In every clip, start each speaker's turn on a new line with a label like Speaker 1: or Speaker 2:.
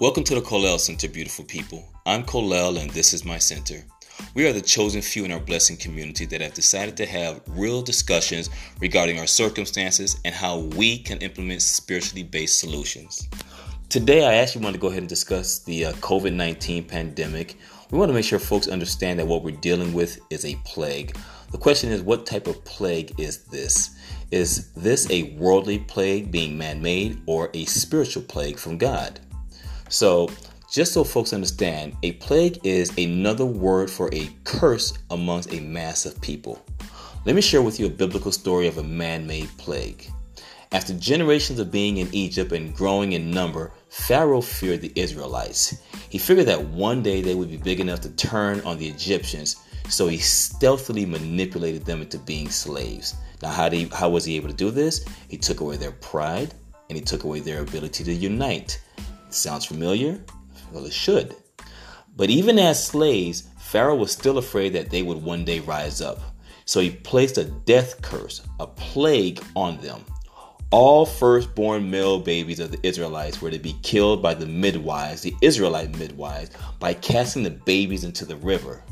Speaker 1: Welcome to the Colel Center, beautiful people. I'm Colel, and this is my center. We are the chosen few in our blessing community that have decided to have real discussions regarding our circumstances and how we can implement spiritually based solutions. Today, I actually want to go ahead and discuss the uh, COVID 19 pandemic. We want to make sure folks understand that what we're dealing with is a plague. The question is, what type of plague is this? Is this a worldly plague being man made or a spiritual plague from God? So, just so folks understand, a plague is another word for a curse amongst a mass of people. Let me share with you a biblical story of a man made plague. After generations of being in Egypt and growing in number, Pharaoh feared the Israelites. He figured that one day they would be big enough to turn on the Egyptians, so he stealthily manipulated them into being slaves. Now, how, he, how was he able to do this? He took away their pride and he took away their ability to unite. Sounds familiar? Well, it should. But even as slaves, Pharaoh was still afraid that they would one day rise up. So he placed a death curse, a plague on them. All firstborn male babies of the Israelites were to be killed by the midwives, the Israelite midwives, by casting the babies into the river.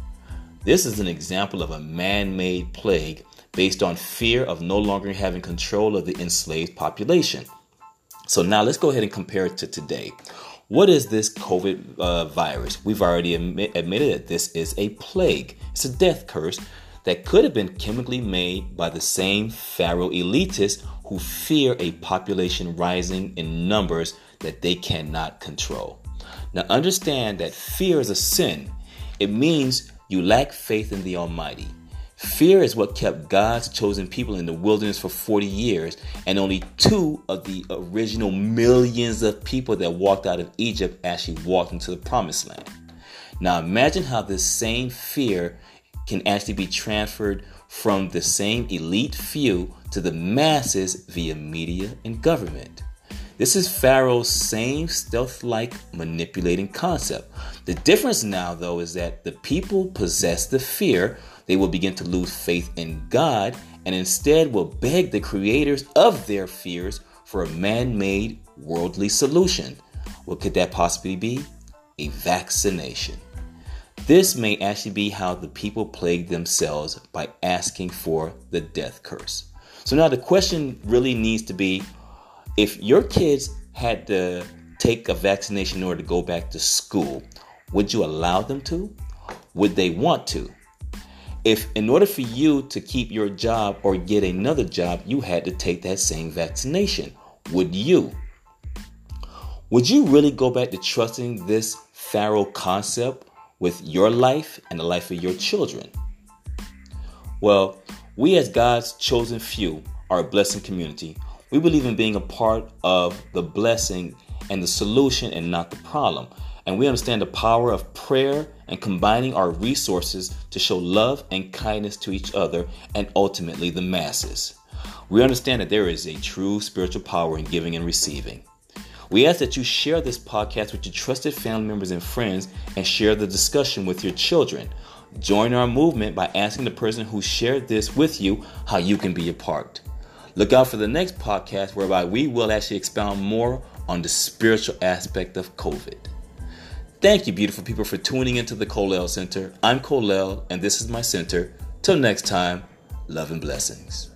Speaker 1: This is an example of a man made plague based on fear of no longer having control of the enslaved population. So now let's go ahead and compare it to today. What is this COVID uh, virus? We've already admit, admitted that this is a plague. It's a death curse that could have been chemically made by the same Pharaoh elitists who fear a population rising in numbers that they cannot control. Now, understand that fear is a sin. It means you lack faith in the Almighty. Fear is what kept God's chosen people in the wilderness for 40 years, and only two of the original millions of people that walked out of Egypt actually walked into the promised land. Now imagine how this same fear can actually be transferred from the same elite few to the masses via media and government. This is Pharaoh's same stealth like manipulating concept. The difference now, though, is that the people possess the fear they will begin to lose faith in God and instead will beg the creators of their fears for a man made worldly solution. What could that possibly be? A vaccination. This may actually be how the people plague themselves by asking for the death curse. So now the question really needs to be if your kids had to take a vaccination in order to go back to school, would you allow them to? Would they want to? if in order for you to keep your job or get another job, you had to take that same vaccination, would you? Would you really go back to trusting this Pharaoh concept with your life and the life of your children? Well, we as God's chosen few are a blessing community. We believe in being a part of the blessing and the solution and not the problem. And we understand the power of prayer and combining our resources to show love and kindness to each other and ultimately the masses. We understand that there is a true spiritual power in giving and receiving. We ask that you share this podcast with your trusted family members and friends and share the discussion with your children. Join our movement by asking the person who shared this with you how you can be a part. Look out for the next podcast whereby we will actually expound more on the spiritual aspect of COVID. Thank you, beautiful people, for tuning into the Colel Center. I'm Colel, and this is my center. Till next time, love and blessings.